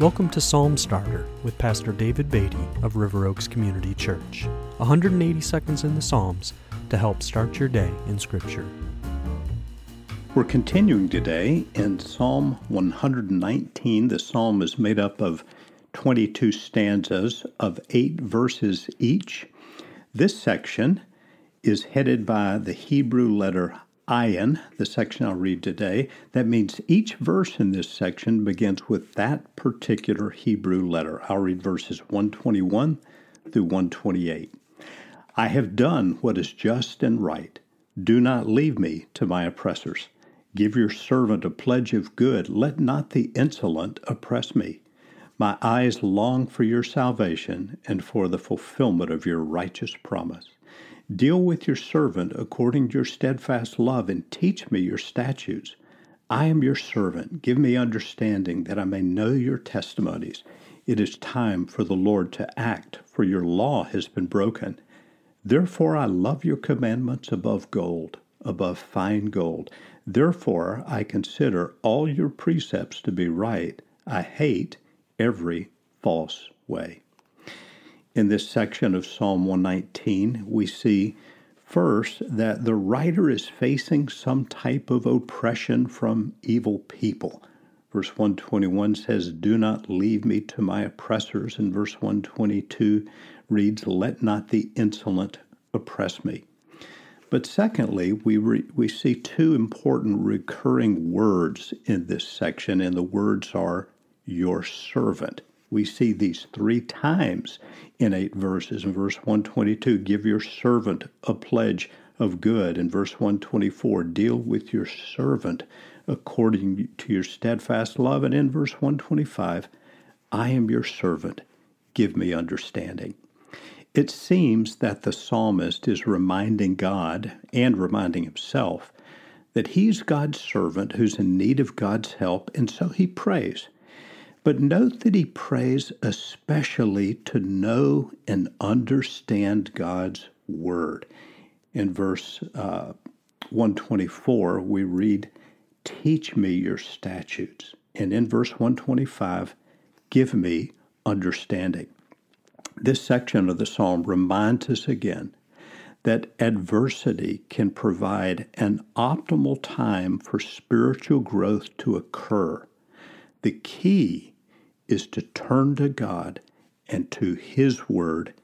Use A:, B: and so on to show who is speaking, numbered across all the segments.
A: Welcome to Psalm Starter with Pastor David Beatty of River Oaks Community Church. 180 seconds in the Psalms to help start your day in Scripture.
B: We're continuing today in Psalm 119. The psalm is made up of 22 stanzas of eight verses each. This section is headed by the Hebrew letter ayin, the section I'll read today. That means each verse in this section begins with that particular Hebrew letter. I'll read verses 121 through 128. I have done what is just and right. Do not leave me to my oppressors. Give your servant a pledge of good. Let not the insolent oppress me. My eyes long for your salvation and for the fulfillment of your righteous promise. Deal with your servant according to your steadfast love, and teach me your statutes. I am your servant. Give me understanding that I may know your testimonies. It is time for the Lord to act, for your law has been broken. Therefore I love your commandments above gold, above fine gold. Therefore I consider all your precepts to be right. I hate every false way in this section of Psalm 119, we see first that the writer is facing some type of oppression from evil people. Verse 121 says, Do not leave me to my oppressors. And verse 122 reads, Let not the insolent oppress me. But secondly, we, re- we see two important recurring words in this section, and the words are your servant. We see these three times in eight verses. In verse 122, give your servant a pledge of good. In verse 124, deal with your servant according to your steadfast love. And in verse 125, I am your servant. Give me understanding. It seems that the psalmist is reminding God and reminding himself that he's God's servant who's in need of God's help, and so he prays. But note that he prays especially to know and understand God's word. In verse uh, 124, we read, Teach me your statutes. And in verse 125, Give me understanding. This section of the psalm reminds us again that adversity can provide an optimal time for spiritual growth to occur. The key is to turn to God and to His Word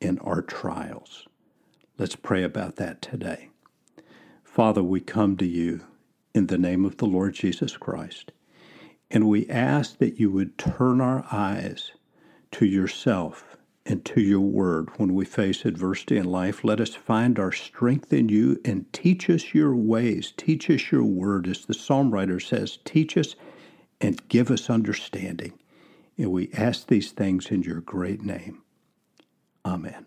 B: in our trials. Let's pray about that today. Father, we come to you in the name of the Lord Jesus Christ, and we ask that you would turn our eyes to yourself and to your word when we face adversity in life. Let us find our strength in you and teach us your ways. Teach us your word. As the psalm writer says, teach us and give us understanding. And we ask these things in your great name. Amen.